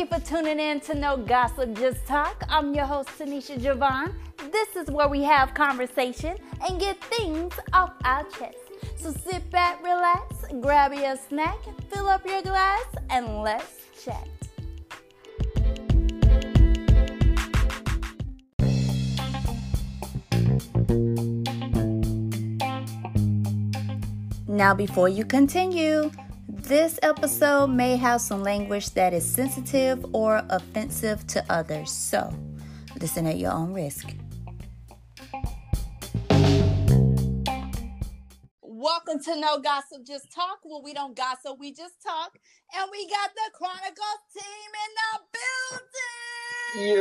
you for tuning in to No Gossip Just Talk. I'm your host, Tenisha Javon. This is where we have conversation and get things off our chest. So sit back, relax, grab your snack, fill up your glass, and let's chat. Now, before you continue, this episode may have some language that is sensitive or offensive to others, so listen at your own risk. Welcome to No Gossip Just Talk, where we don't gossip, we just talk. And we got the Chronicles team in the building.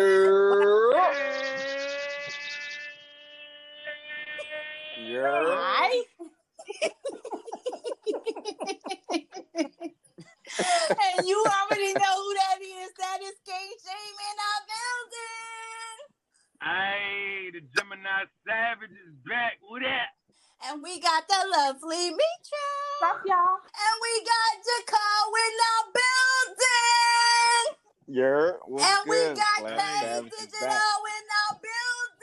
Yeah. Yeah. Hi. And you already know who that is. That is K Shame in our building. Hey, the Gemini Savage is back. What that? And we got the lovely Mitra. Stop, y'all. And we got Jaco in the building. Yeah, what's and we good? got Glad Crazy Digital in the building.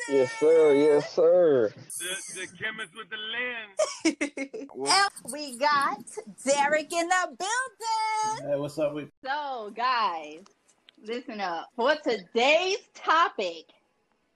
Yes, sir. Yes, sir. The, the chemist with the lens. Well, we got Derek in the building. Hey, what's up with So, guys, listen up. For today's topic,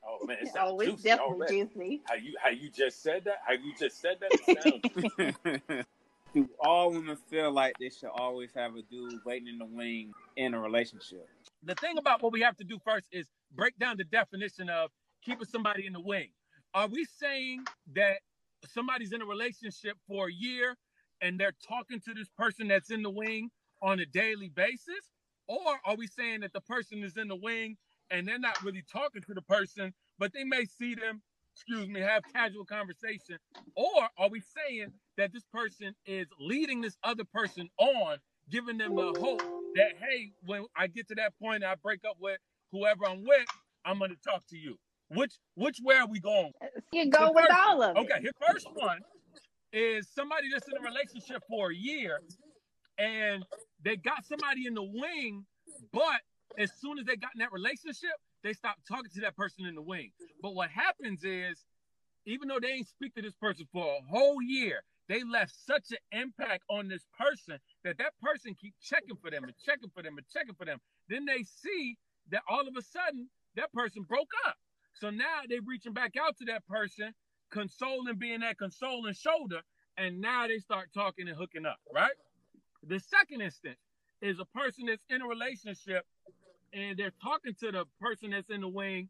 Oh man, it oh, sounds it's juicy definitely already. juicy. How you how you just said that? How you just said that? It sounds Do all women feel like they should always have a dude waiting in the wing in a relationship? the thing about what we have to do first is break down the definition of keeping somebody in the wing. Are we saying that somebody's in a relationship for a year and they're talking to this person that's in the wing on a daily basis? Or are we saying that the person is in the wing and they're not really talking to the person, but they may see them, excuse me, have casual conversation? Or are we saying that this person is leading this other person on, giving them the hope that hey, when I get to that point, I break up with whoever I'm with, I'm gonna talk to you. Which which way are we going? Uh, you go The with all of it. Okay, here first one is somebody that's in a relationship for a year and they got somebody in the wing, but as soon as they got in that relationship, they stopped talking to that person in the wing. But what happens is, even though they ain't speak to this person for a whole year, they left such an impact on this person that that person keep checking for them and checking for them and checking for them. Then they see that all of a sudden that person broke up. So now they're reaching back out to that person, consoling, being that consoling shoulder, and now they start talking and hooking up, right? The second instance is a person that's in a relationship and they're talking to the person that's in the wing,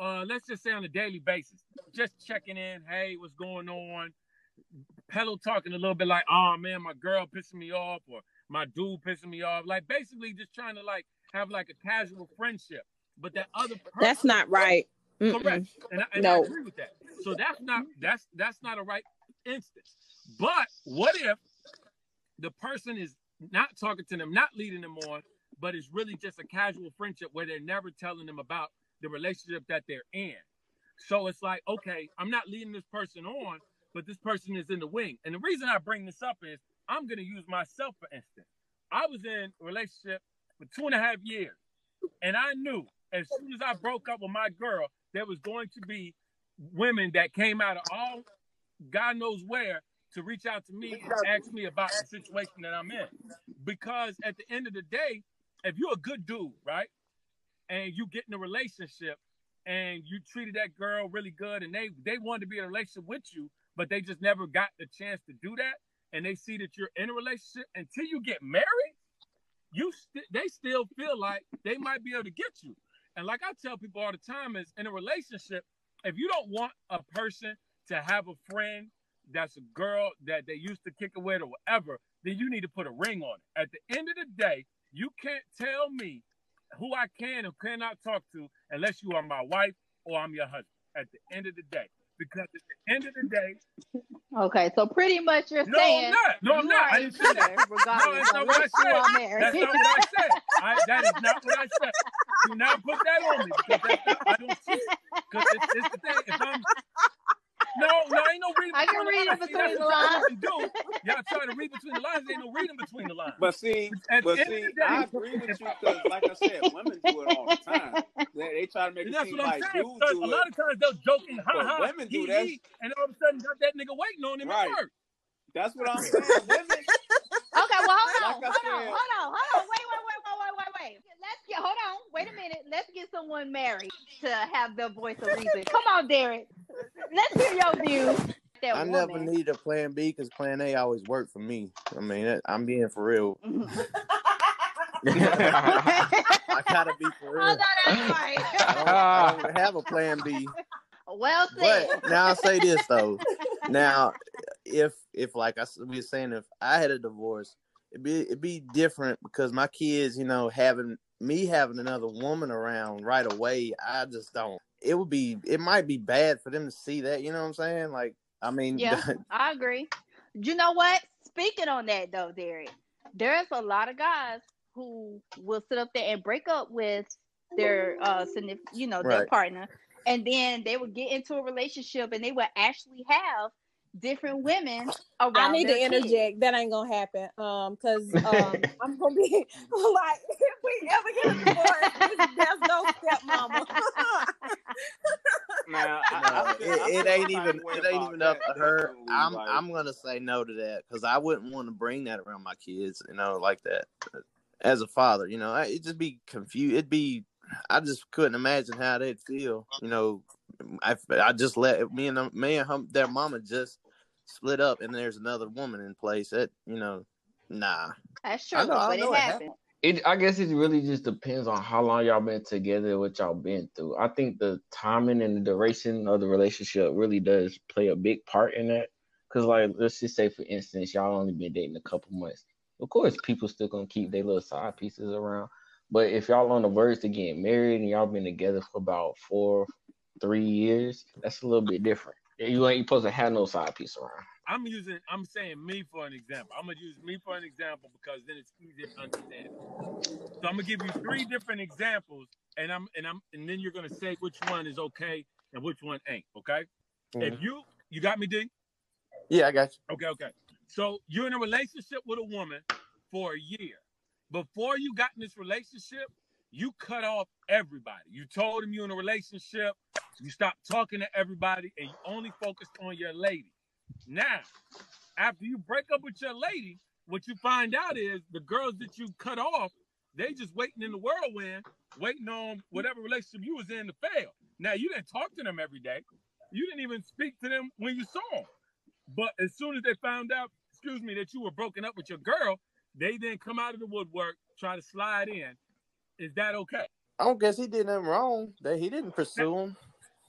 uh, let's just say on a daily basis, just checking in, hey, what's going on? Pillow talking a little bit like, oh man, my girl pissing me off, or my dude pissing me off. Like basically just trying to like have like a casual friendship. But that other person That's not right. Mm-mm. Correct. And, I, and I agree with that. So that's not that's that's not a right instance. But what if the person is not talking to them, not leading them on, but it's really just a casual friendship where they're never telling them about the relationship that they're in. So it's like, okay, I'm not leading this person on, but this person is in the wing. And the reason I bring this up is I'm gonna use myself for instance. I was in a relationship for two and a half years, and I knew as soon as I broke up with my girl, there was going to be women that came out of all God knows where to reach out to me and ask me about the situation that I'm in. Because at the end of the day, if you're a good dude, right, and you get in a relationship and you treated that girl really good and they they wanted to be in a relationship with you, but they just never got the chance to do that, and they see that you're in a relationship until you get married, you st- they still feel like they might be able to get you. And like I tell people all the time, is in a relationship, if you don't want a person to have a friend that's a girl that they used to kick it with or whatever, then you need to put a ring on it. At the end of the day, you can't tell me who I can or cannot talk to unless you are my wife or I'm your husband. At the end of the day, because at the end of the day, Okay, so pretty much you're no, saying I'm not. No, I'm not. I didn't say that. regardless that's not what I said. That's not what I said. I, that is not what I said. Do not put that on me because that's not, I don't see it. Because it's, it's the thing. If I'm no, no, ain't no reading. I can between read the lines. Between that's the lines. try do. Y'all try to read between. between the lines. Ain't no reading between the lines. But see, At but the end of see, day- I agree with you because, like I said, women do it all the time. They, they try to make And it that's seem what I'm like saying. dudes Because do a it. lot of times they'll joke and ha ha, women do he, that. he, and all of a sudden got that nigga waiting on him Right. at work. That's what I'm saying. Women, Okay, well, hold on, Like I hold on, hold on, hold on. Wait, wait, wait, wait, wait, wait, wait. Let's get. Hold on. Wait a minute. Let's get someone married to have the voice of reason. Come on, Derek. Let's hear your views. That I woman. never need a plan B because plan A always worked for me. I mean, that- I'm being for real. I gotta be for Oh, real. no, that's right. I don't, I don't have a plan B. well said. But now I'll say this though. Now, if if like I we were saying, if I had a divorce, it'd be it'd be different because my kids, you know, having me having another woman around right away, I just don't. It would be it might be bad for them to see that. You know what I'm saying? Like, I mean, Yeah. I agree. You know what? Speaking on that though, Derek, there's a lot of guys who will sit up there and break up with their uh you know, their Right. partner, and then they would get into a relationship and they would actually have different women around. I need to their kids. interject. That ain't gonna happen. Um, cause um, I'm gonna be like, if we ever get a divorce, there's no stepmama. now, I, No, I I it, it ain't even type it ain't even up to her. I'm like- I'm gonna say no to that because I wouldn't want to bring that around my kids. You know, like that as a father. You know, I- it'd just be confused. It'd be I just couldn't imagine how they'd feel. You know, I I just let me and them- me and him, their mama just split up, and there's another woman in place. That you know, nah. That's true, I know- I know it it happened. It, I guess it really just depends on how long y'all been together, what y'all been through. I think the timing and the duration of the relationship really does play a big part in that. Cause like, let's just say for instance, y'all only been dating a couple months. Of course, people still gonna keep their little side pieces around. But if y'all on the verge to getting married and y'all been together for about four, three years, that's a little bit different. You ain't supposed to have no side piece around. I'm using, I'm saying me for an example. I'm gonna use me for an example because then it's easier to understand. So I'm gonna give you three different examples, and I'm and I'm and then you're gonna say which one is okay and which one ain't. Okay? If mm-hmm. you you got me, D? Yeah, I got you. Okay, okay. So you're in a relationship with a woman for a year. Before you got in this relationship, you cut off everybody. You told him you're in a relationship. You stop talking to everybody, and you only focused on your lady. Now, after you break up with your lady, what you find out is the girls that you cut off, they just waiting in the whirlwind, waiting on whatever relationship you was in to fail. Now you didn't talk to them every day. You didn't even speak to them when you saw them. But as soon as they found out, excuse me, that you were broken up with your girl, they then come out of the woodwork, try to slide in. Is that okay? I don't guess he did nothing wrong. That he didn't pursue him.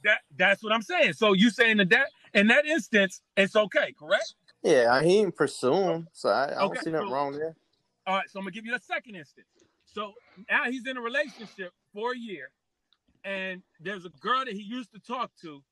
That that's what I'm saying. So you saying that, that in that instance, it's okay, correct? Yeah, he didn't pursue him, so I, I don't see nothing so- wrong there. All right, so I'm gonna give you the second instance. So now he's in a relationship for a year, and there's a girl that he used to talk to,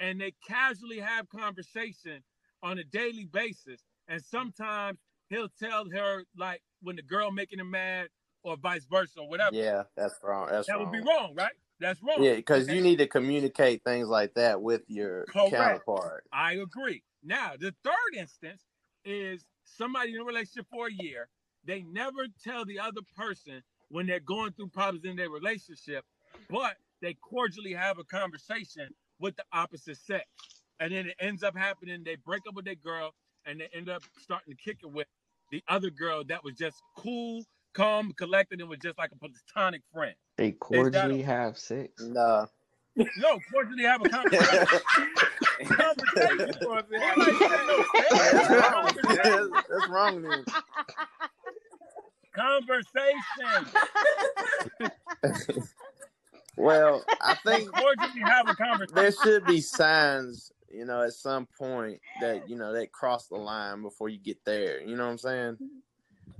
and they casually have conversation on a daily basis. And sometimes he'll tell her like when the girl making him mad, or vice versa, or whatever. Yeah, that's wrong. That's that wrong. would be wrong, right? That's wrong. Yeah, because you need to communicate things like that with your Correct. counterpart. I agree. Now, the third instance is somebody in a relationship for a year. They never tell the other person when they're going through problems in their relationship, but they cordially have a conversation with the opposite sex. And then it ends up happening. They break up with their girl and they end up starting to kick it with the other girl that was just cool, calm, collected, and was just like a platonic friend. They cordially have sex. Nah. No, cordially have a conversation. conversation. Nobody said no that's wrong. Conversation. that's, that's wrong then. Conversation. Well, I think Cordially have a conversation. there should be signs, you know, at some point that you know that cross the line before you get there. You know what I'm saying?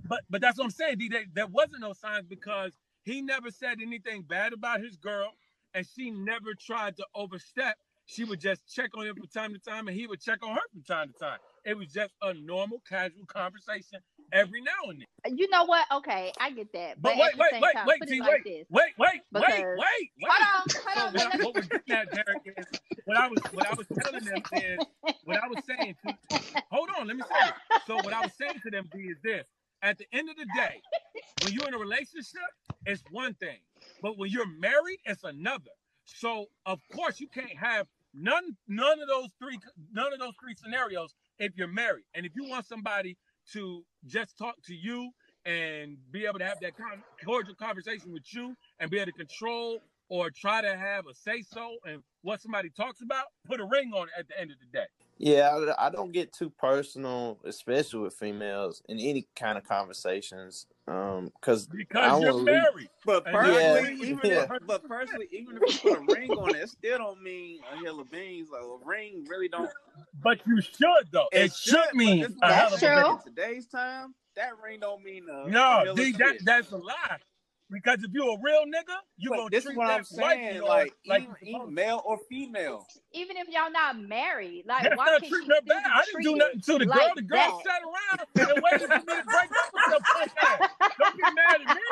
But but that's what I'm saying. D, there, there wasn't no signs because he never said anything bad about his girl, and she never tried to overstep. She would just check on him from time to time, and he would check on her from time to time. It was just a normal, casual conversation, every now and then. You know what? Okay, I get that. But But, wait, wait, wait, time, wait, T, wait, like wait, wait, wait, Because- wait, wait, wait. Hold on, hold on. what, I, let me- what we're getting at, Derek, is what I was what I was telling them is what I was saying. To, hold on, let me say it. So what I was saying to them D, is this: at the end of the day, when you're in a relationship, it's one thing, but when you're married, it's another. So of course you can't have none none of those three none of those three scenarios if you're married. And if you want somebody to just talk to you and be able to have that con- cordial conversation with you and be able to control or try to have a say so and what somebody talks about, put a ring on it at the end of the day. Yeah, I, I don't get too personal, especially with females in any kind of conversations, um, because I Because don't you're wanna leave- married. But personally, Yeah, even yeah. if, but personally, even if you put a ring on it, it still don't mean a hill of beans. Like a ring really don't. But you should though. It, should but mean a hell of a That's true. In today's time, that ring don't mean a, a No, hill D, of that that's a lie. Because if you're a real nigga, you But gonna this is treat what that I'm saying. Like, like even, even male or female. Even if y'all not married, like That's why not can't treating you her bad. I didn't do nothing to the girl. like The girl that? sat around and waited for me to break up with her punk ass. Don't get mad at me.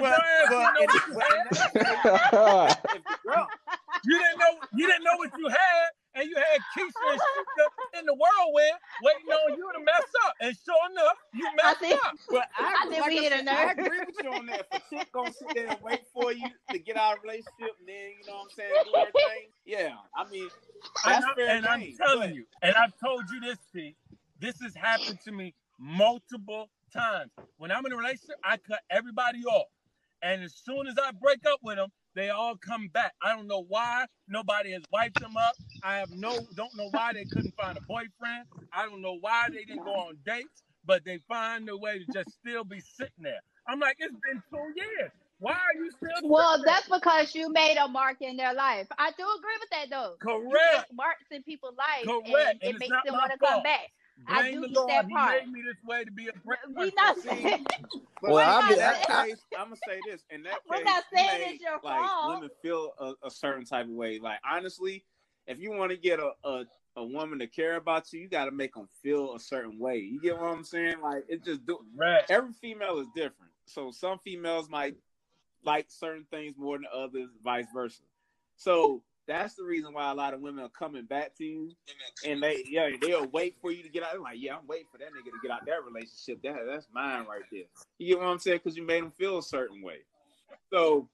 Well, well, didn't know in, you well, in had. that case, if the girl, You didn't know you didn't know what you had, and you had Keisha and Sheikah in the whirlwind waiting on you to mess up. And sure enough, you I messed think up. But I, I think like we I hit a said, I nerve. agree with you on that. If a chick gonna sit there and wait for you to get out of a relationship, and then you know what I'm saying, do everything. Yeah, I mean, that's I, fair and I'm telling But you, and I've told you this, T. This has happened to me multiple times. When I'm in a relationship, I cut everybody off. And as soon as I break up with them, they all come back. I don't know why. Nobody has wiped them up. I have no don't know why they couldn't find a boyfriend. I don't know why they didn't go on dates, but they find a way to just still be sitting there. I'm like, it's been two years. Why are you still Well, there? that's because you made a mark in their life. I do agree with that though. Correct. marks in people's life Correct. and And it makes them want to come back. I Blame do the get Lord. that He part. made me this way to be a great We not saying but Well, we're I in not be, that I, I, case, I'm gonna say this. In that we're case, not you saying made it's your like fault. women feel a, a certain type of way. Like honestly, if you want to get a, a a woman to care about you, you got to make them feel a certain way. You get what I'm saying? Like it just do. Right. Every female is different. So some females might like certain things more than others, vice versa. So that's the reason why a lot of women are coming back to you, and they yeah they'll wait for you to get out. They're like yeah, I'm waiting for that nigga to get out that relationship. That that's mine right there. You get what I'm saying? Because you made them feel a certain way. So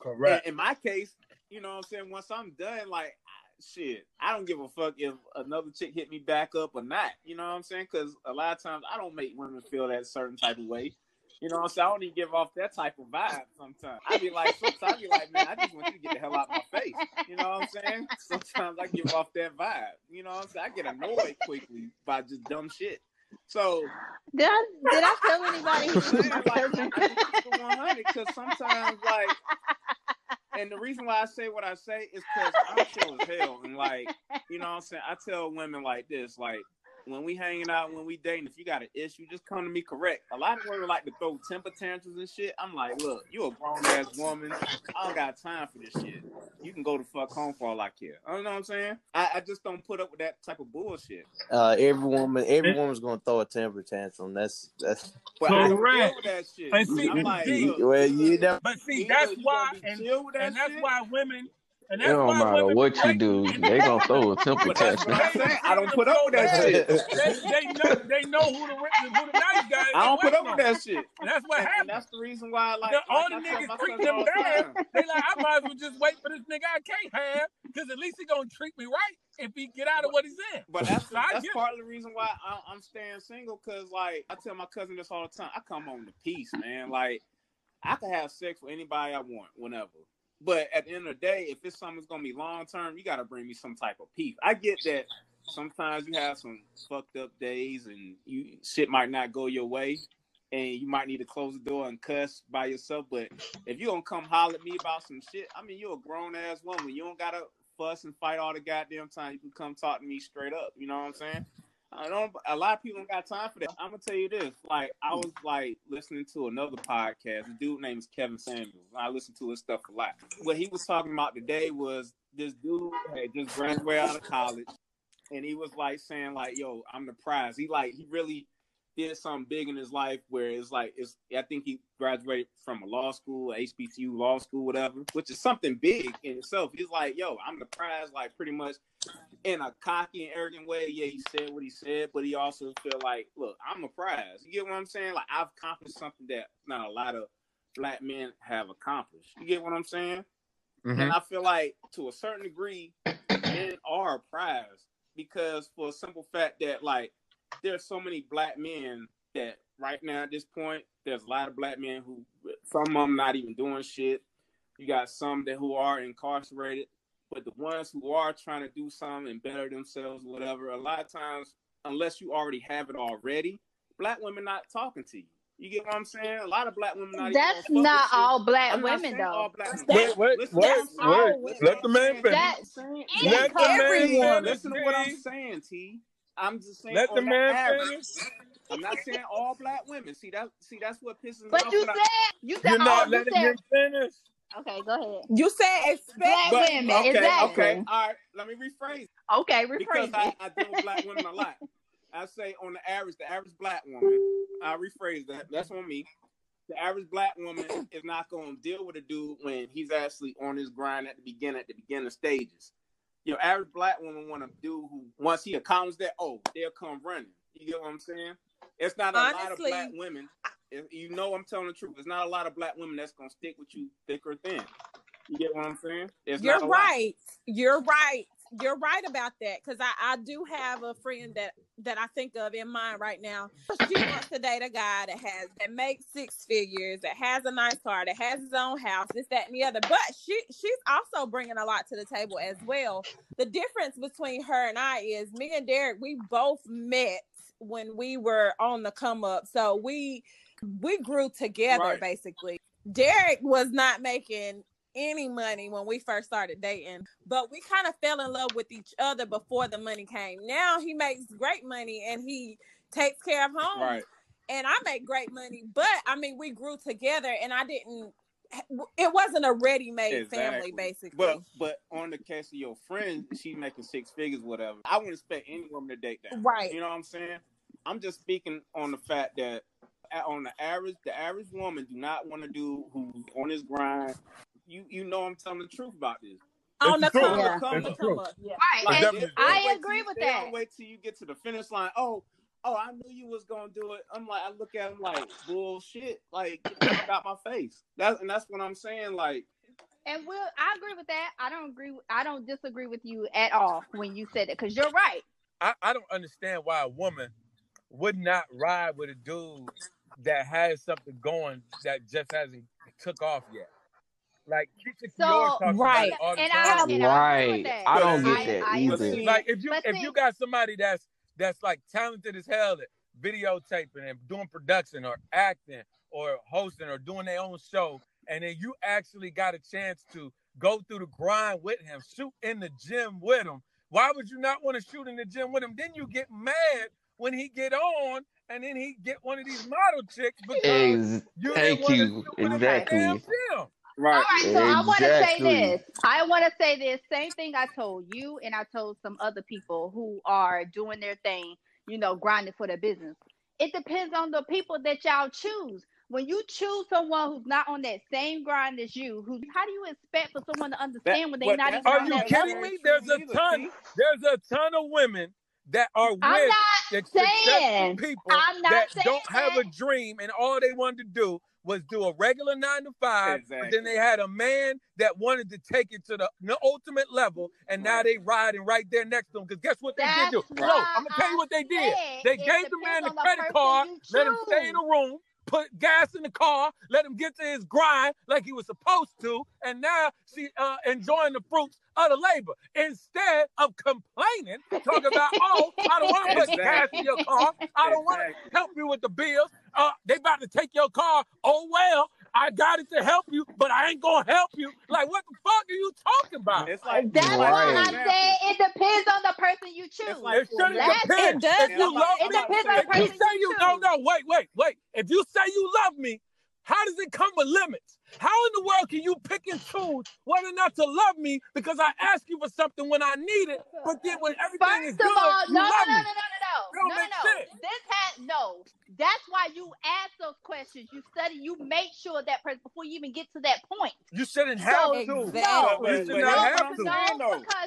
Correct. in my case, you know what I'm saying. Once I'm done, like shit, I don't give a fuck if another chick hit me back up or not. You know what I'm saying? Because a lot of times I don't make women feel that certain type of way. You know what I'm saying? I don't even give off that type of vibe sometimes. I be like, sometimes I be like, man, I just want you to get the hell out of my face. You know what I'm saying? Sometimes I give off that vibe. You know what I'm saying? I get annoyed quickly by just dumb shit. So Did I did I tell anybody? saying, like, I, I just keep it 100 because sometimes, like, and the reason why I say what I say is because I'm chill as hell. And, like, you know what I'm saying? I tell women like this, like, when we hanging out, when we dating, if you got an issue, just come to me correct. A lot of women like to throw temper tantrums and shit. I'm like, look, you a grown ass woman. I don't got time for this shit. You can go to fuck home for all I care. You know what I'm saying? I, I just don't put up with that type of bullshit. uh, every woman, every woman's gonna throw a temper tantrum. That's that's. But I deal Correct. with that shit. And see, I'm like, see, look, Well, you know, but see, that's why, and chill that and that's shit, why women, and It don't matter what you do, they gonna throw a temper But that's tantrum. I'm saying. I don't put up with that shit. they know they know who the rich and who the nice guy is. I don't put up with that shit. And that's what And, and happens. that's the reason why, like, The, all the I niggas treat them bad. time. They like, I might as well just wait for this nigga I can't have, because at least he gonna treat me right if he get out of what he's in. But that's So that's part of the reason why I, I'm staying single. Cause like I tell my cousin this all the time. I come home to peace, man. Like I can have sex with anybody I want, whenever. But at the end of the day, if it's something that's gonna be long term, you gotta bring me some type of peace. I get that sometimes you have some fucked up days and you shit might not go your way. And you might need to close the door and cuss by yourself. But if you don't come holler at me about some shit, I mean, you're a grown ass woman. You don't gotta fuss and fight all the goddamn time. You can come talk to me straight up. You know what I'm saying? I don't. A lot of people don't got time for that. I'm gonna tell you this. Like I was like listening to another podcast. The dude name is Kevin Samuels. I listen to his stuff a lot. What he was talking about today was this dude had just graduated out of college, and he was like saying like, "Yo, I'm the prize." He like he really did something big in his life where it's like it's I think he graduated from a law school, HBCU law school, whatever, which is something big in itself. He's like, yo, I'm the prize, like pretty much in a cocky and arrogant way. Yeah, he said what he said, but he also feel like, look, I'm a prize. You get what I'm saying? Like I've accomplished something that not a lot of black men have accomplished. You get what I'm saying? Mhm. And I feel like to a certain degree, men are a prize because for a simple fact that like there's so many black men that right now at this point, there's a lot of black men who some of them not even doing shit. You got some that who are incarcerated, but the ones who are trying to do something and better themselves, whatever, a lot of times, unless you already have it already, black women not talking to you. You get what I'm saying? A lot of black women not That's even not with you. all black I'm women saying though. all black women. Wait, wait, Listen wait, to wait. saying. Let the man finish. That's Let the man everyone. finish. Listen to what I'm saying, T. I'm just saying Let on the the man average. finish. I'm not saying all black women. See that? See that's what pisses me off. But you when I- said you said You're all not you letting said him finish. Okay, go ahead. You said expect Black but women, okay, exactly. okay, all right. Let me rephrase Okay, because rephrase I, it. I deal with black women a lot. I say on the average, the average black woman. I rephrase that. That's on me. The average black woman is not going to deal with a dude when he's actually on his grind at the beginning, at the beginning stages. Your average black woman want a dude who once he accomplishes that, oh, they'll come running. You get what I'm saying? It's not a lot of black women. If- You know I'm telling the truth. It's not a lot of black women that's gonna stick with you thick or thin. You get what I'm saying? It's You're a lot. right. You're right. You're right about that because I, I do have a friend that that I think of in mind right now. She wants to date a guy that has that makes six figures, that has a nice car, that has his own house, this, that, and the other. But she she's also bringing a lot to the table as well. The difference between her and I is me and Derek. We both met when we were on the come up, so we we grew together Right. basically. Derek was not making any money when we first started dating, but we kind of fell in love with each other before the money came. Now he makes great money and he takes care of home, Right. and I make great money. But I mean, we grew together, and I didn't. It wasn't a ready-made family, basically. But but on the case of your friend, she's making six figures, whatever. I wouldn't expect any woman to date that. Right. You know what I'm saying? I'm just speaking on the fact that on the average, the average woman do not want to do who's on his grind. You you know I'm telling the truth about this. on the It's true. come Yeah. up, It's true. come up, yeah. Right. Like, and definitely they- they I agree with they don't that. Wait till you get to the finish line. Oh, oh, I knew you was gonna do it. I'm like, I look at him like bullshit. Like, get the out my face. That's and that's what I'm saying. Like, And Will, I agree with that. I don't agree. I don't disagree with you at all when you said it because you're right. I, I don't understand why a woman would not ride with a dude that has something going that just hasn't took off yet. Like Keisha So, Kior right. about it all the And time. I, and I Right. I don't get I, that I either. See, like if you But if see- you got somebody that's that's like talented as hell at videotaping and doing production or acting or hosting or doing their own show, and then you actually got a chance to go through the grind with him, shoot in the gym with him. Why would you not want to shoot in the gym with him? Then you get mad when he get on, and then he get one of these model chicks because Ex- you thank didn't want to you. shoot with him in the Exactly. right. All right, so I want to say this. I want to say this same thing I told you, and I told some other people who are doing their thing, you know, grinding for their business. It depends on the people that y'all choose. When you choose someone who's not on that same grind as you, who how do you expect for someone to understand when they're but not that's even Are you kidding level? me? There's a ton. There's a ton of women that are with I'm not successful saying. people I'm not that saying don't have a dream and all they wanted to do was do a regular nine to five. But then they had a man that wanted to take it to the, the ultimate level, and now Right. they riding right there next to them. Because guess what they That's did do? No, I'm gonna tell you what they did. They gave the man the on the credit card, let him stay in choose. the room, put gas in the car, let him get to his grind like he was supposed to, and now she uh, enjoying the fruits of the labor instead of complaining, talking about, oh, I don't want to put gas in your car, I don't want to help you with the bills. Uh, they about to take your car. Oh well, I got it to help you, but I ain't gonna help you. Like, what the fuck are you talking about? It's like That's it's why I Right. for say it depends on the person you choose. It's like It shouldn't That's- depend. It does If you love It me, depends on the if you this. person say you you no choose. no wait wait wait. If you say you love me, how does it come with limits? How in the world can you pick and choose whether or not to love me because I ask you for something when I need it, but then when everything is good, all, you no, no, love no, no, no, no, no. No, no. This has no. That's why you ask those questions. You study. You make sure that person before you even get to that point. You shouldn't have So, to. Exactly. No, You but should here's not have to. saying,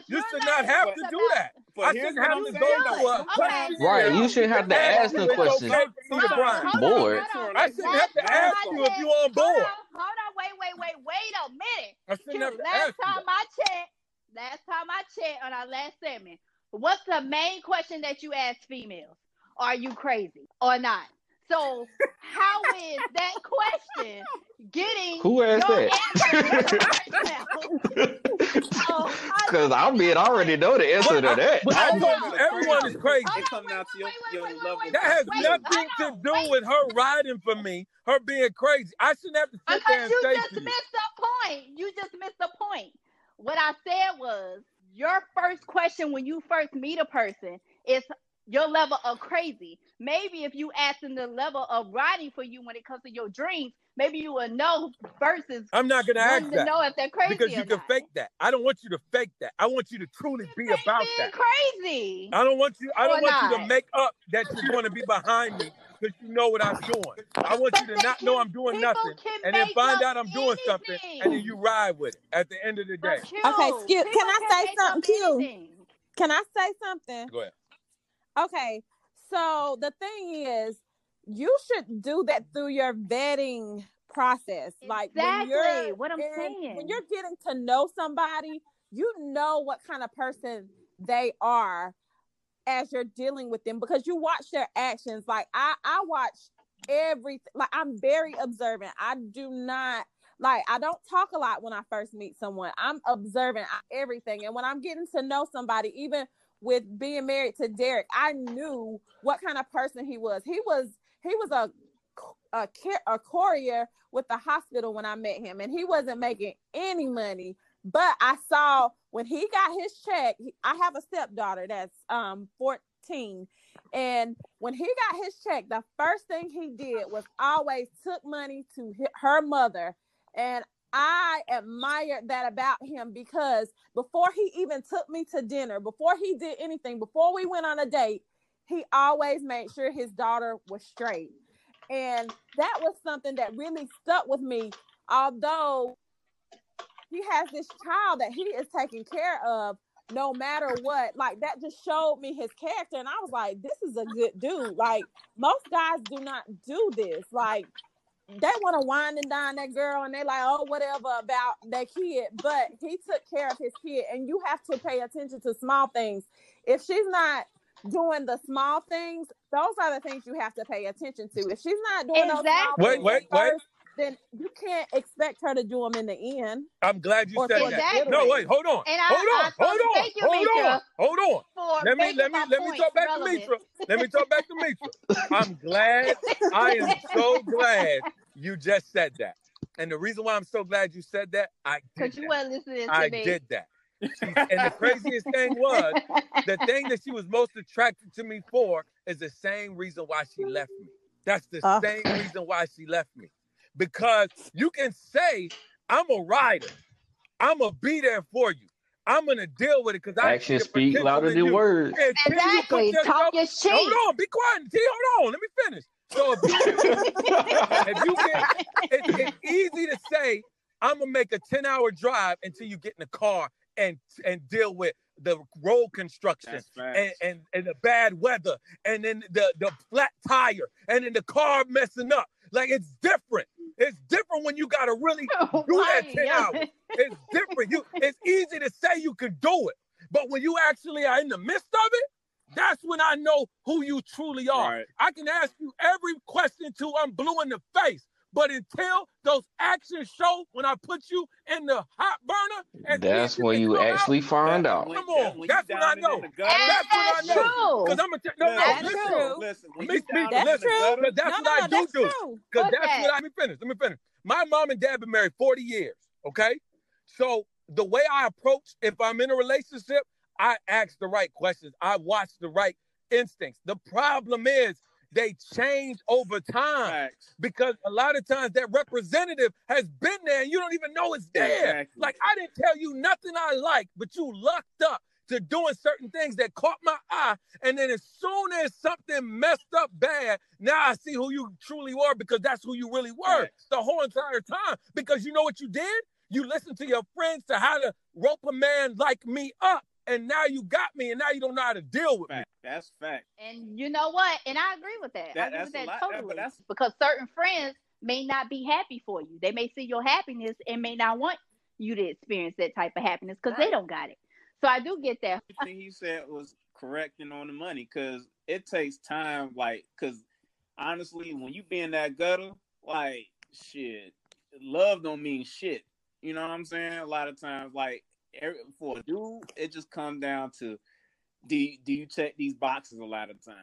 You should not not have to do that. But I shouldn't have to go though. to a Okay. Right, you shouldn't have to Ask ask you the if it's questions. okay for you to Hold on, grind. on, Bored. on. I shouldn't have to ask you if you're on board. Hold on, hold on, wait, wait, wait, wait a minute. I shouldn't have Q, to ask you time that. I checked, last time I checked on our last segment, what's the main question that you ask females? Are you crazy or not? So how is that question getting Who asked your that? answer I Because I look mean, I already know the answer to that. But I Hold told you, everyone is crazy. Hold It on, comes wait, down to your, wait, wait, your wait, That has wait, nothing to do wait. with her riding for me, her being crazy. I shouldn't have to sit there Because and you say just to you. missed the point. You just missed the point. What I said was your first question when you first meet a person is your level of crazy. Maybe if you ask them the level of riding for you when it comes to your dreams, maybe you will know versus I'm not gonna ask wanting to that know if they're crazy because or you can not. fake that. I don't want you to fake that. I want you to truly be about being that. crazy. I don't want you. I don't Or want you to make up that you're going to be behind me because you know what I'm doing. I want you to not they know I'm doing nothing, and then find out I'm doing something, and then you ride with it. At the end of the day, Q, Okay, Skip, can I can say something, Q? anything. Can I say something? go ahead. Okay, so the thing is, you should do that through your vetting process. Like when Exactly, you're what I'm in- saying. when you're getting to know somebody, you know what kind of person they are as you're dealing with them because you watch their actions. Like I, I watch everything. Like I'm very observant. I do not like I don't talk a lot when I first meet someone. I'm observant of everything, and when I'm getting to know somebody, even with being married to Derek, I knew what kind of person he was. He was he was a a, a courier with the hospital when I met him, and he wasn't making any money. But I saw when he got his check. I have a stepdaughter that's um 14, and when he got his check, the first thing he did was always took money to her mother, and I admired that about him because before he even took me to dinner, before he did anything, before we went on a date, he always made sure his daughter was straight. And that was something that really stuck with me. Although he has this child that he is taking care of no matter what, like that just showed me his character. And I was like, this is a good dude. Like, most guys do not do this. Like, they want to wind and dine that girl and they like oh whatever about that kid. But he took care of his kid and you have to pay attention to small things. If she's not doing the small things those are the things you have to pay attention to. If she's not doing those small Wait, things wait, at wait. first, then you can't expect her to do them in the end I'm glad you said that. Exactly. No, wait, hold on, And I- hold I on, hold on, thank you, hold on, hold on. Let me let me let me talk back relevant. to Mitra. Let me talk back to Mitra. I'm glad. I am so glad you just said that. And the reason why I'm so glad you said that, I Because you weren't listening to I me. did that. And the craziest thing was the thing that she was most attracted to me for is the same reason why she left me. That's the Oh. same reason why she left me. Because you can say, I'm a rider. I'm gonna be there for you. I'm gonna deal with it because I see Actions speak louder than words. And till you exactly. Talk is cheap. Hold on, be quiet, T. Hold on, let me finish. So if you, if you get, it's, it's easy to say, I'm gonna make a 10 hour drive until you get in the car and and deal with the road construction and, and and the bad weather and then the the flat tire and then the car messing up. Like it's different. It's different when you gotta really do that 10 hours. It's different. You it's easy to say you can do it, but when you actually are in the midst of it, that's when I know who you truly are. Right. I can ask you every question till I'm blue in the face. But until those actions show when I put you in the hot burner, and see if That's when you come out, actually find out. Come on, that's when I know. in the gutter, That's when I That's know. Because I'm gonna tell no, no, Listen, listen. true. Listen, when Me you speak, down That's in the listen. true. gutter, Because that's no, what no, I no, do that's do. true. Because that's that? what I, let me finish. Let me finish. My mom and dad been married 40 years. Okay. So the way I approach, if I'm in a relationship, I ask the right questions. I watch the right instincts. The problem is they change over time facts. because a lot of times that representative has been there and you don't even know it's there. Exactly. Like I didn't tell you nothing I like, but you lucked up to doing certain things that caught my eye. And then as soon as something messed up bad, now I see who you truly were because that's who you really were Facts. the whole entire time. Because you know what you did? You listened to your friends to how to rope a man like me up. And now you got me, and now you don't know how to deal with me. That's fact. And you know what? And I agree with that. I agree with that lot- that- totally. that's- because certain friends may not be happy for you. They may see your happiness and may not want you to experience that type of happiness because they don't got it. So I do get that. Everything he said was correct and on the money because it takes time. Like, because honestly, when you be in that gutter, like, shit, love don't mean shit. You know what I'm saying? A lot of times, like, every, for a dude, it just comes down to do you, do you check these boxes a lot of times?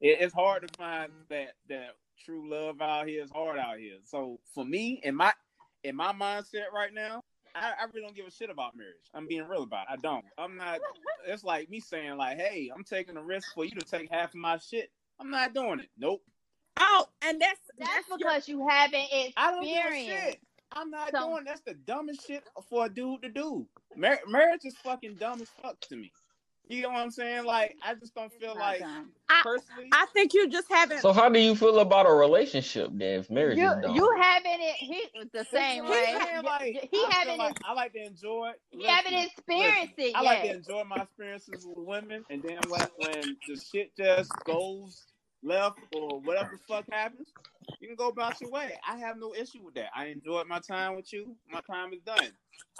It, it's hard to find that that true love out here. It's hard out here. So for me, in my in my mindset right now, I, I really don't give a shit about marriage. I'm being real about it. I don't. I'm not. It's like me saying like, "Hey, I'm taking a risk for you to take half of my shit." I'm not doing it. Nope. Oh, and that's That's that's your- because you haven't I don't give a experienced. shit. I'm not So- doing. That's the dumbest shit for a dude to do. Mar- marriage is fucking dumb as fuck to me. You know what I'm saying? Like, I just don't feel like I- personally. I think you just haven't. So how do you feel about a relationship then if marriage You is done? you haven't it he the same He way. saying, like, he I feel haven't like I like to enjoy. he haven't experienced listen, it I like to enjoy my experiences with women, and then when when the shit just goes left or whatever the fuck happens, you can go about your way. I have no issue with that. I enjoyed my time with you. My time is done.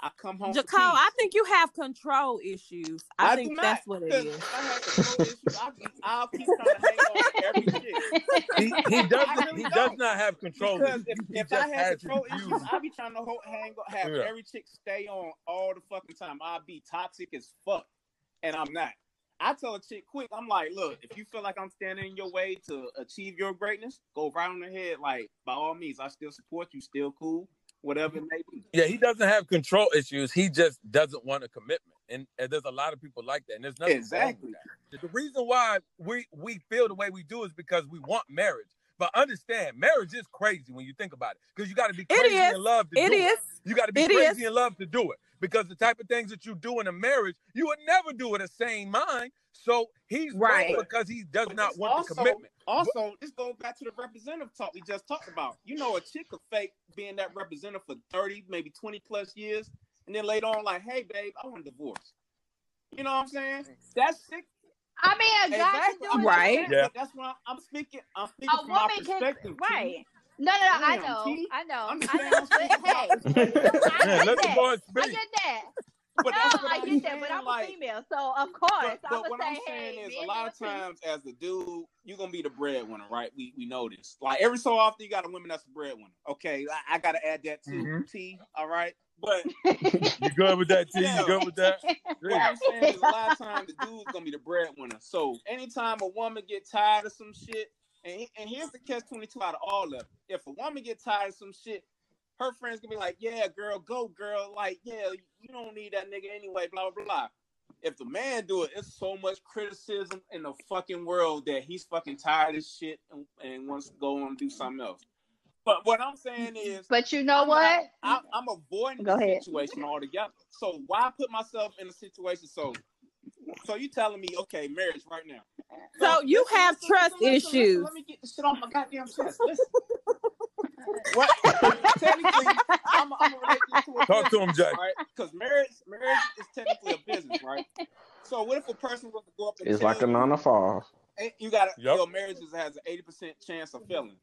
I come home. for I think you have control issues. I, I think do not, that's what it is. I have control issues, I'll, keep- I'll keep trying to hang on every shit. He, he doesn't. really He does don't. not have control. Because if, if I had control issues, views. I'd be trying to hold, hang, have Yeah. every chick stay on all the fucking time. I'd be toxic as fuck, and I'm not. I tell a chick quick, I'm like, look, if you feel like I'm standing in your way to achieve your greatness, go right on ahead. Like, by all means, I still support you, still cool, whatever it may be. Yeah, he doesn't have control issues. He just doesn't want a commitment, and, and there's a lot of people like that. And there's nothing Exactly. wrong with that. The reason why we we feel the way we do is because we want marriage. But understand, marriage is crazy when you think about it, because you got to be crazy is. in love to It do is. it. You got to be It crazy is. in love to do it, because the type of things that you do in a marriage, you would never do with a sane mind. So he's Right. right because he does But not want also, the commitment. Also, this goes back to the representative talk we just talked about. You know, a chick could fake being that representative for 30, maybe 20 plus years, and then later on, like, hey, babe, I want a divorce. You know what I'm saying? That's sick. I mean, a guy Exactly. can do it. Right. Yeah. That's why I'm speaking. I'm speaking A from my woman can perspective. T. right. No, no, no. I know. T. I know. I'm I just saying, know. I'm speaking from my Hey. I get let the that. boy I get that. But no, that's what I I'm get that, but I'm like, a female, so of course but, I'm but gonna what say, I'm saying hey, is, a lot of times, as the dude, you're gonna be the breadwinner, right? We we know this. Like every so often, you got a woman that's the breadwinner. Okay, I, I gotta add that too. Mhm. T. All right, but You good with that, T? You good with that? what I'm saying is, a lot of times the dude's gonna be the breadwinner. So anytime a woman get tired of some shit, and and here's the catch twenty two out of all of it: if a woman get tired of some shit, her friends gonna be like, "Yeah, girl, go, girl. Like, yeah, you don't need that nigga anyway." Blah blah blah. If the man do it, it's so much criticism in the fucking world that he's fucking tired of shit and, and wants to go on and do something else. But what I'm saying mm-hmm. is, But you know I'm what? not- I'm, I'm avoiding Go the ahead. situation altogether. So why put myself in a situation? So, so you telling me, okay, marriage right now. So you listen, have listen, trust listen, listen, issues. Let me get the shit off my goddamn chest. Listen. what? technically, I'm, I'm gonna relate this to a Talk to him, business, Jay. Right? Because marriage, marriage is technically a business, right? So what if a person was to go up and It's tell like a you, nine to five. Hey, you got to Yep. your marriage is, has an eighty percent chance of failing.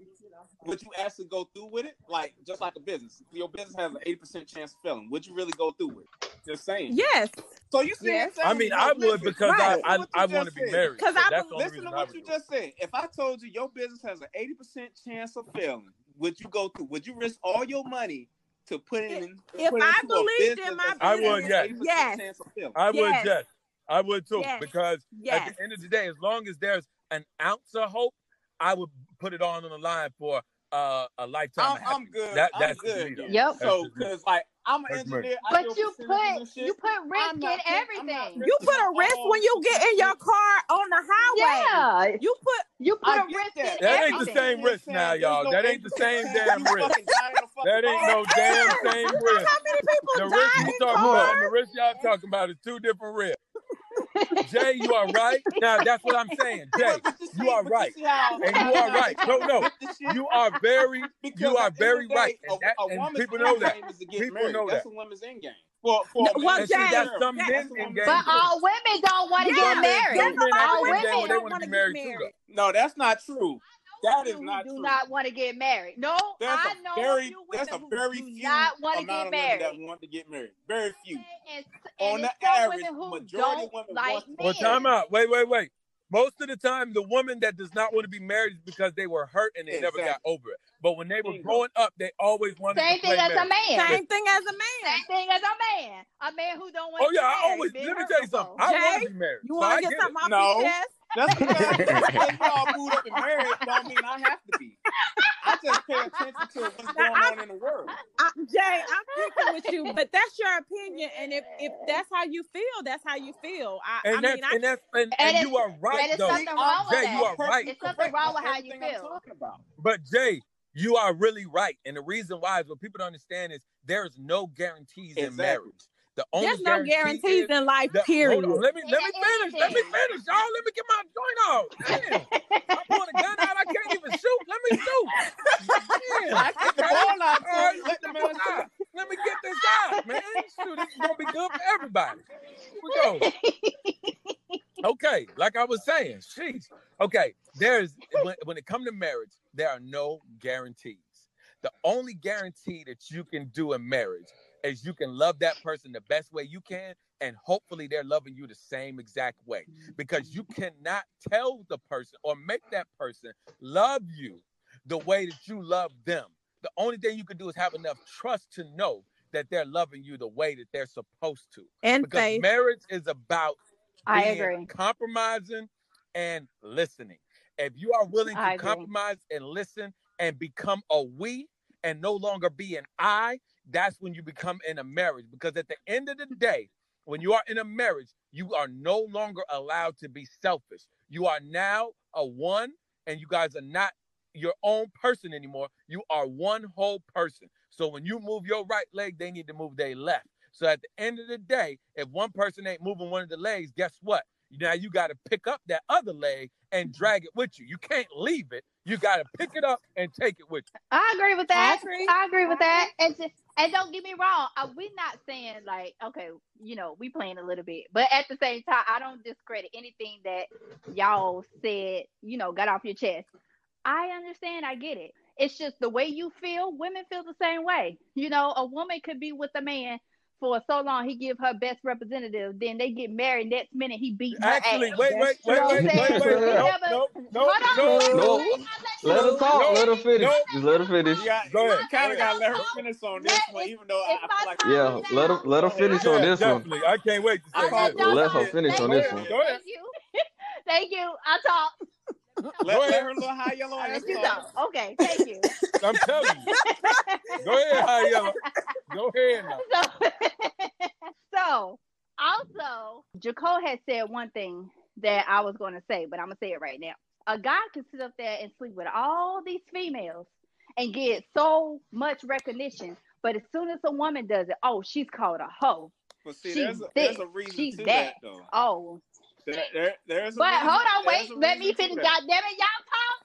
Would you actually go through with it? Like just like a business, your business has an eighty percent chance of failing. Would you really go through with it? Just saying. Yes, So you see, Yes. I mean, I would because Right. I I, What you I want to be said. married. 'Cause So I that's the only Listen reason to I what would you do it. just said. If I told you your business has an eighty percent chance of failing, would you go through? Would you risk all your money to put in? If put I into believed in my that's I would, has an yes. Yes. chance of failing? I would, Yes. yes. I would too. Yes. Because yes. at the end of the day, as long as there's an ounce of hope, I would put it on on the line for uh, a lifetime. I'm, I'm good. That, I'm that's good. just me, though. then. Yep. That's So, cause like I'm an That's engineer, I But you put you put I'm risk not in not everything. you put a risk when you get in your car on the highway. Yeah, You put you put I a get risk that. in That ain't the same risk now, y'all. That ain't the same damn risk. That ain't no damn same risk. how many people The die risk you talking about and the risk y'all talking about is two different risks. Jay, you are right. Now that's what I'm saying. Jay, you are right. And you are right. No, no. With the shit- You are very, you are at the end very right. And, that, a, a and woman's people know that. game is People married. know That's that. a woman's end game. For, for No, a well, And see, Jay, some Jay- men That's in game. But end all women don't want to Some get married. some men There's a lot have of All women game women where they don't want want to to get married too, No, that's not true. That is who not do true. not want to get married. No, There's I a know very a few there's women a who very do few not want to amount get of women married. that want to get married. Very few. And, On and the average, women who majority don't of women like want- Well, time out. Wait, wait, wait. Most of the time, the woman that does not want to be married is because they were hurt and they never got over it. But when they were growing up, they always wanted Same to play thing as a man. Same thing as a man. Same thing as a man. A man who don't want Oh to yeah, get I married. always let me tell you before. something. I want to be married. You so want I to get get something off No. your chest? That's because because y'all moved up and married don't mean I have to be. I just pay attention to what's going on in the world. I, Jay, I'm thinking with you, but that's your opinion, and if if that's how you feel, that's how you feel. I, And I that's mean, I and that's and, And and you are right and though. something wrong with Jay, you are right. It's something wrong with how you Everything I'm feel. talking about. But Jay, you are really right. And the reason why is what people don't understand is there is no guarantees in marriage. The only there's no guarantee guarantees in life. that- period. Hold on, let me let me finish. Let me finish, y'all. Let me get my joint out. Damn. I'm pulling a gun out. I can't even shoot. Let me shoot. Damn. I get the ball out, All right, so let the man let, shoot. let me get this out, man. Shoot, this is gonna be good for everybody. Here we go. Okay, like I was saying, sheesh. Okay, there's when, when it comes to marriage, there are no guarantees. The only guarantee that you can do in marriage is you can love that person the best way you can, and hopefully they're loving you the same exact way. Because you cannot tell the person or make that person love you the way that you love them. The only thing you can do is have enough trust to know that they're loving you the way that they're supposed to. and Because faith. marriage is about I agree. compromising and listening. If you are willing I to agree. compromise and listen and become a we and no longer be an I, that's when you become in a marriage. Because at the end of the day, when you are in a marriage, you are no longer allowed to be selfish. You are now a one, and you guys are not your own person anymore. You are one whole person. So when you move your right leg, they need to move their left. So at the end of the day, if one person ain't moving one of the legs, guess what? Now you got to pick up that other leg and drag it with you. You can't leave it. You got to pick it up and take it with you. I agree with that. I agree. I agree with I that. And just, and don't get me wrong, we're not saying like, okay, you know, we playing a little bit, but at the same time, I don't discredit anything that y'all said. You know, got off your chest. I understand. I get it. It's just the way you feel. Women feel the same way. You know, a woman could be with a man for so long he give her best representative, then they get married. Next minute he beat her Actually, ass. wait, wait, You wait, know what wait, wait, wait. No, no, no, no, wait, no. wait. Let her talk. No, let her finish. no. Just let her finish. You, got, Go you ahead. kind of got to let her finish on this let- one, even though it's I feel like. Yeah, let her let her finish on Yeah, this one. I can't wait to say call this. it Let her finish on this one. Go ahead. Thank you. Thank you. I talk. Let, Go let ahead. her little high yellow ass let you talk. talk. Okay. Thank you. I'm telling you. Go ahead, High Yellow. Go ahead now. so, so also, Jaco had said one thing that I was going to say, but I'm gonna say it right now. A guy can sit up there and sleep with all these females and get so much recognition, but as soon as a woman does it, oh, she's called a hoe. But see, She's there's a, there's a reason she's to that. that, though. Oh, There, there, there's but reason, hold on, wait, let me finish. that. God damn it, y'all talk.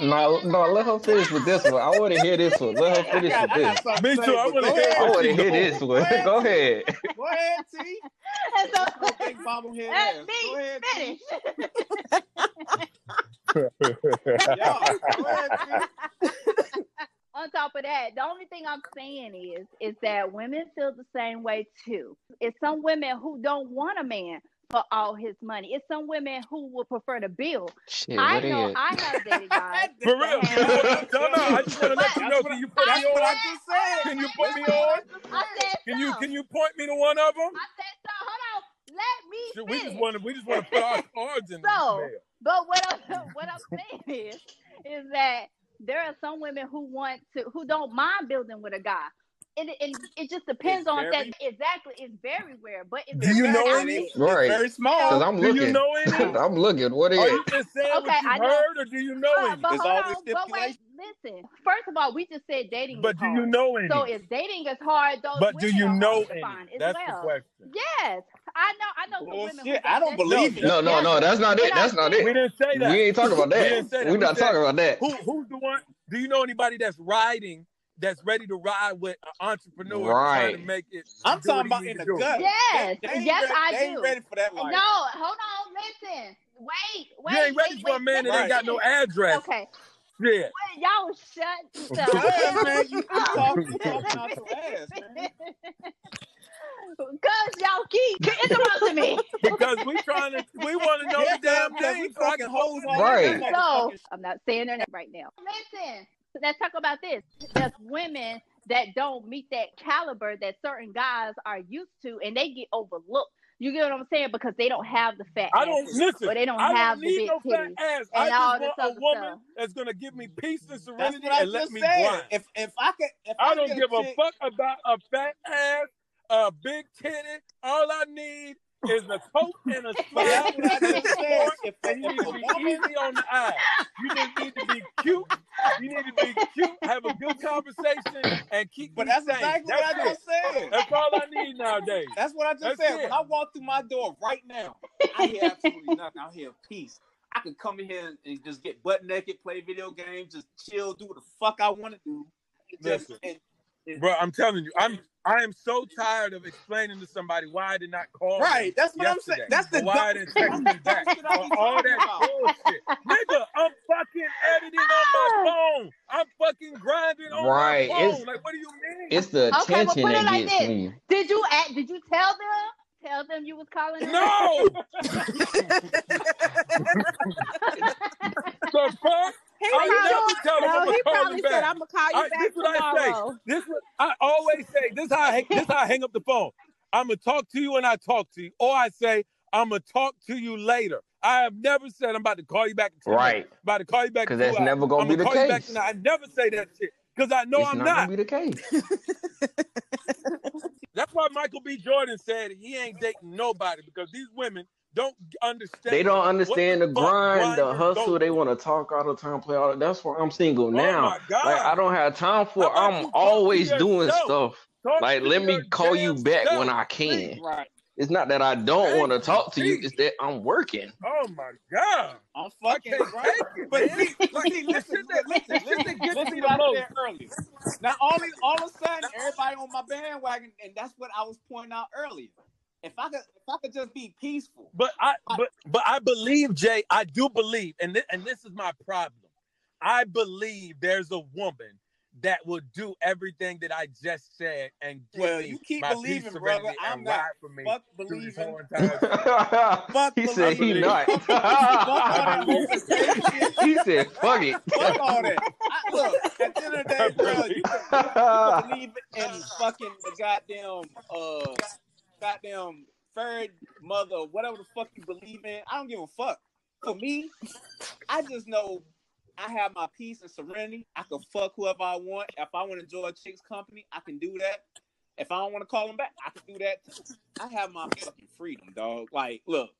No, no, let her finish with this one. I want to hear this one. Let her finish got, with this. Me too. I want to go hear ahead. I want to hear this one. Go ahead. Go ahead, T. And so, big bobblehead let me Go ahead, finish. Y'all, go ahead, on top of that, the only thing I'm saying is is that women feel the same way too. It's some women who don't want a man for all his money. It's some women who would prefer to build. Shit, I know is? I have dated guys. For real. that Can you have- put, time out. I just want to let you know. That's what, Can you put me what I on? just said. Can you put me on? I said Can you can you point me to one of them? I said so. Hold on. Let me Shit, we just want to we just want to put our cards in So- mail. But what I'm what I'm saying is is that there are some women who want to who don't mind building with a guy. It, it, it just depends It's on that exactly. It's very rare, but it's Do you know Exactly. any? It's, Right. it's very Cause. I'm looking. Do you looking. know any? I'm looking. What Are you just saying Okay, what you I know. heard, or do you know But, any? but There's hold always on, but wait, listen. First of all, we just said dating But is do hard. you know any? So if dating is hard, those But do you know hard to any? That's well. the question. Yes, I know. I know some women. Who Bullshit. got I don't that believe shit it. No, no, no, that's not it. That's not it. We didn't say that. We ain't talking about that. didn't say that. We're We not said- talking about that. Who who's the one? Do you know anybody that's riding that's ready to ride with an entrepreneur trying to make it? I'm talking about in the do? gut. Yes, They, they yes, ready, I they ain't do. ready for that No, hold on. Listen. Wait, wait. You ain't ready wait, for a man that let ain't got no address. Okay. Shit. Wait, y'all shut the Yeah, man, you, you hell up. talking out your ass, man. Cause y'all keep interrupting me. Because we trying to, we want to know Yeah, the damn thing. so I fucking can hoes all Right. over that So motherfucking I'm not saying their name right now. Listen, let's talk about this. There's women that don't meet that caliber that certain guys are used to, and they get overlooked. You get what I'm saying? Because they don't have the fat I don't asses, listen. or they don't I have don't the big no fat titties. ass. and I all just this a other woman stuff. that's gonna give me peace and serenity what I and let me said. grind. If if I could, if I, I don't give a chick, fuck about a fat ass, a big titty. All I need is a coat and a But slab that's what I and just said. support, If, and you need to be easy on the eye. You just need to be cute. You need to be cute, have a good conversation, and keep but that's exactly That's what I just said. That's all I need nowadays. That's what I just That's said. it. When I walk through my door right now, I hear absolutely nothing. I hear peace. I can come in here and, just get butt naked, play video games, just chill, do what the fuck I want to do. Just, and- Bro, I'm telling you, I'm I am so tired of explaining to somebody why I did not call. right. That's what I'm saying. That's the or why I didn't text me back, dumbest shit I or be all that bullshit. Nigga, I'm fucking editing on my ah. phone. I'm fucking grinding on Right. my phone. It's like, what do you mean? it's the Okay, well, attention put it that like gets this. me. Did you act? Did you tell them? Tell them you was calling them? No. the fuck? He I probably, never tell them no, I'm gonna he call probably them said, back. "I'm gonna call you I, back this what I say. tomorrow." This what I always say. This how I hang, this how I hang up the phone. I'm gonna talk to you when I talk to you, or I say I'm gonna talk to you later. I have never said I'm about to call you back. In 10 minutes, Right. About to call you back. Because that's hours. never gonna I'm be gonna the call you back. case. tonight. I never say that shit because I know It's I'm not not. gonna be the case. That's why Michael B. Jordan said he ain't dating nobody because these women don't understand. They don't understand the fuck grind, the hustle. They want to talk all the time, play all. The, that's why I'm single Oh now. my God! Like I don't have time for. it. I'm you talk to always doing yourself? stuff. Talk Like to let me call you damn back when I can. Right. It's not that I don't want to talk to you. It's that I'm working. Oh my God! I'm fucking right. But man. see, but Like see, the listen, listen, listen, that gets listen me what the I most. said earlier. Now, only all of a sudden, everybody on my bandwagon, and that's what I was pointing out earlier. If I could, if I could just be peaceful, But I, I, but but I believe Jay. I do believe, and thi- and this is my problem. I believe there's a woman that will do everything that I just said and give well, you keep my peace, believing, brother. I'm not. for me Fuck through these believing. Fuck he said he not. Fuck, fuck all that believe. open face shit. he said, "Fuck it." Fuck all that. I, look, at the end of the day, bro, believe. you can, you can believe in fucking the goddamn, uh, goddamn third mother, whatever the fuck you believe in. I don't give a fuck. For me, I just know I have my peace and serenity. I can fuck whoever I want. If I want to enjoy a chick's company, I can do that. If I don't want to call them back, I can do that too. I have my fucking freedom, dog. Like, look,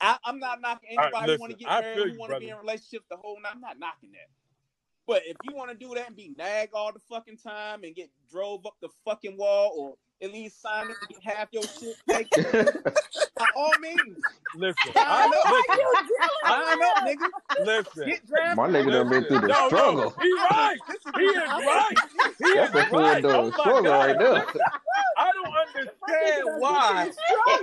I, I'm not knocking anybody who want to get married, who want to be in relationships the whole night. I'm not knocking that. But if you want to do that and be nag all the fucking time and get drove up the fucking wall or at least sign up to get half your shit taken, by all means, Listen, sign I up. listen, Sign up, nigga. listen, Get drafted. My nigga done been through the No, no, struggle. he right. This is He is right. He That's is a full right. Oh dog struggle God! right there. I don't understand why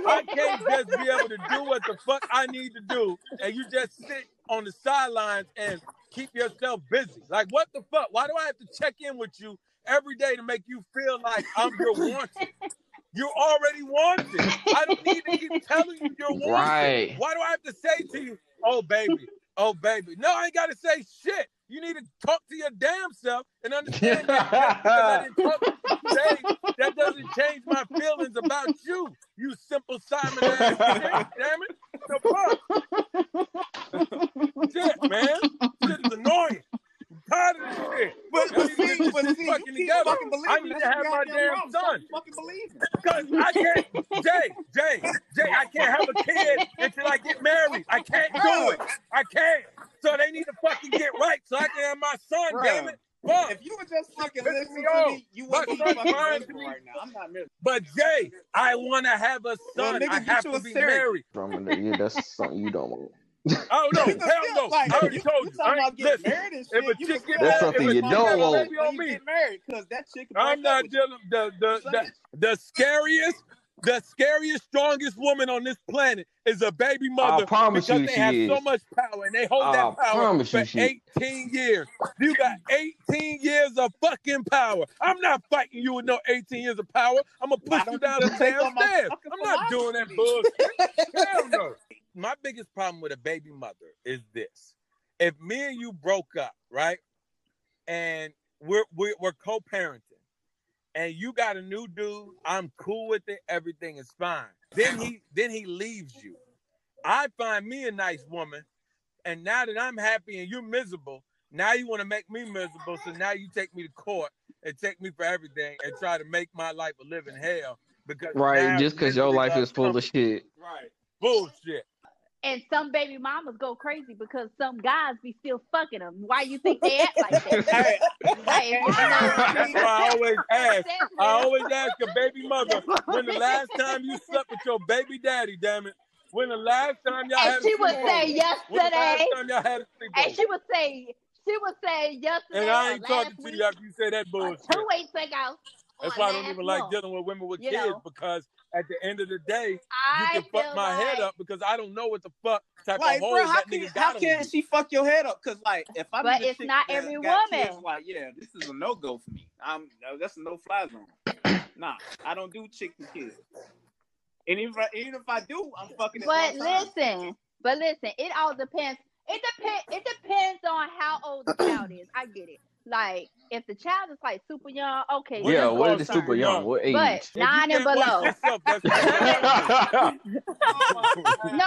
I can't just be able to do what the fuck I need to do, and you just sit on the sidelines and keep yourself busy. Like what the fuck? Why do I have to check in with you every day to make you feel like I'm your wanted? You're already wanted. I don't need to keep telling you you're wanted. Right. Why do I have to say to you, oh baby, oh baby? No, I ain't gotta say shit. You need to talk to your damn self and understand that just because I didn't talk to you today, that doesn't change my feelings about you. You simple Simon ass shit, damn it. The fuck? shit, man. Shit is annoying. I'm tired of this shit. But, Y'all but need to see, but see, fucking you keep together. fucking believing. I need to have my goddamn damn problem. Stop son. fucking believing. Cause I can't, Jay, Jay, Jay, I can't have a kid until I get married. I can't do it. I can't. So they need to fucking get right so I can have my son, Bruh. damn it. Fuck. If you would just fucking listen me to off. me, you would be fucking miserable right now. I'm not miserable. But Jay, I want to have a Well, son. nigga, I have to be Siri. married. From yeah, that's something you don't want. Oh no, You can hell no. like, I already you, told you you. talking I about ain't, getting listen, married and if shit. a chick get That's have something you don't responsibility want. Baby when on you me. get married, because that chick I'm not with dealing the the, the the scariest the scariest strongest woman on this planet is a baby mother. I promise because you they she have so much power and they hold I that power for you she. 18 years. You got 18 years of fucking power. I'm not fighting you with no 18 years of power. I'm gonna Why push you down just the damn stairs. I'm not doing that bullshit. Hell no. My biggest problem with a baby mother is this: if me and you broke up, right, and we're we're, we're co-parenting, and you got a new dude, I'm cool with it. Everything is fine. Then he then he leaves you. I find me a nice woman, and now that I'm happy and you're miserable, now you want to make me miserable. So now you take me to court and take me for everything and try to make my life a living hell because Right, just because your life is full of shit. Right. Bullshit. And some baby mamas go crazy because some guys be still fucking them. Why you think they act like that? Hey, Like, you know, That's why I always ask. I always ask a baby mother when the last time you slept with your baby daddy, damn it. When the last time y'all And had a she would say When the last yesterday, time y'all had a and she would say, she would say yesterday And I ain't talking to you after you say that bullshit. two weeks ago. That's why I don't even like dealing with women with You kids know. because at the end of the day, you can fuck feel my head up because I don't know what the fuck type like, of hole bro, how that can nigga how got on can she fuck your head up? Cause like, if I'm But the it's not every got kids, woman. like, yeah, this is a no go for me. I'm that's a no fly zone. nah, I don't do chicks and kids. And even if I, even if I do, I'm fucking. But one time. listen, but listen, it all depends. It depends. It depends on how old the child is. I get it. Like if the child is like super young, okay. What yeah, that's is what a the called super concern. young? What age? But nine and below. yourself, that's No,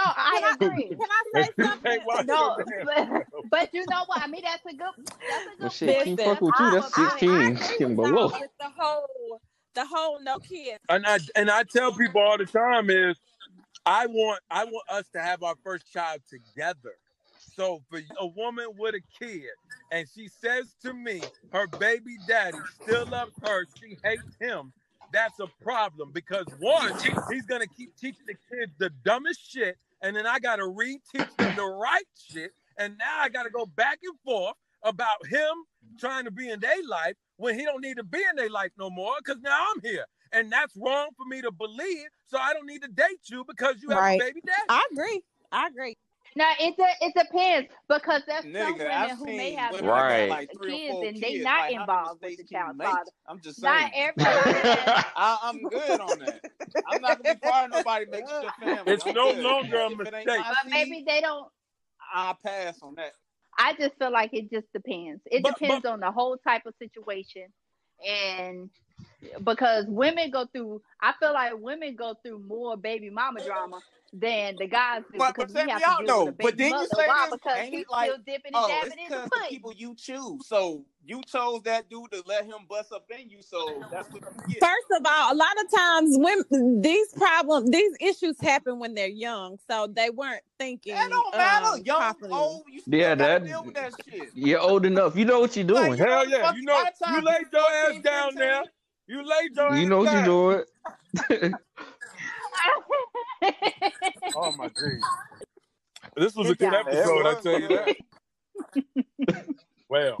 I Can I, agree. can I say something? No, but, but you know what? I mean, that's a good. That's a Well, good shit, point. can't fuck with you. That's I, I, 16 I and below. with the whole the whole no kids. And I and I tell people all the time is I want I want us to have our first child together. So for a woman with a kid and she says to me her baby daddy still loves her, she hates him, that's a problem because one, he's gonna keep teaching the kids the dumbest shit, and then I gotta reteach them the right shit, and now I gotta go back and forth about him trying to be in their life when he don't need to be in their life no more because now I'm here. And that's wrong for me to believe. So I don't need to date you because you have Right. a baby daddy. I agree. I agree. Now it de- it depends because there's some women I've who may have women young that Right. like three or kids and they not like, involved with mistakes the can you child's make? father. I'm just Not saying. everybody has. I, I'm good on that. I'm not gonna be part of nobody makes shit family. It's I'm no good. longer a If it ain't mistake. But maybe they don't. I'll pass on that. I just feel like it just depends. It But- depends but- on the whole type of situation, and because women go through, I feel like women go through more baby mama drama than the guys do But, because but we check have me to out deal though. with a But baby then you mother. say Why? this, Because ain't he's like, still dipping and oh, dabbing it's in because the the people you choose. So you chose that dude to let him bust up in you. So that's what you get. First of all, a lot of times when these problems, these issues happen when they're young, so they weren't thinking. That don't matter. um, Young, properly. old, you still yeah, that, deal with that shit. You're old enough. You know what you're doing. Like, Hell yeah. You know, you time laid your ass down 15, there. You laid your You ass know what you're doing. Oh my god. This was Good a good job. episode, I tell you that. well,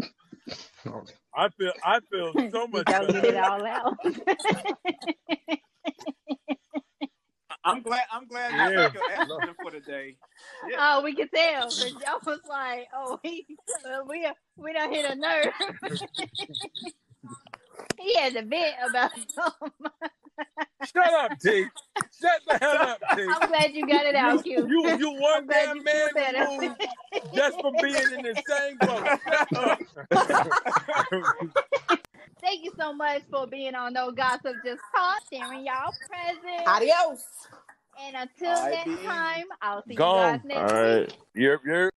I feel I feel so much Did y'all get it better. all out? I'm glad. I'm glad you Yeah. took your action for the day. Yeah. oh, we can tell. 'cause y'all was like, oh, we uh, we we don't hit a nerve. he had a bit about something. Shut up, T. Shut the hell up, T. I'm glad you got it out, You, Q. you, you one I'm damn you man feel removed just for being in the same boat. Thank you so much for being on No Gossip Just Talk, sharing y'all present. Adios. And until All right, next be time, I'll see Gone. you guys next All week. right. You're, you're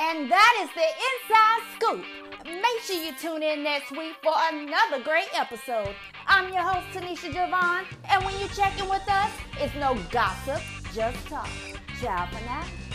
And that is the inside scoop. Make sure you tune in next week for another great episode. I'm your host, Tenisha Javon, and when you check in with us, it's no gossip, just talk. Ciao for now.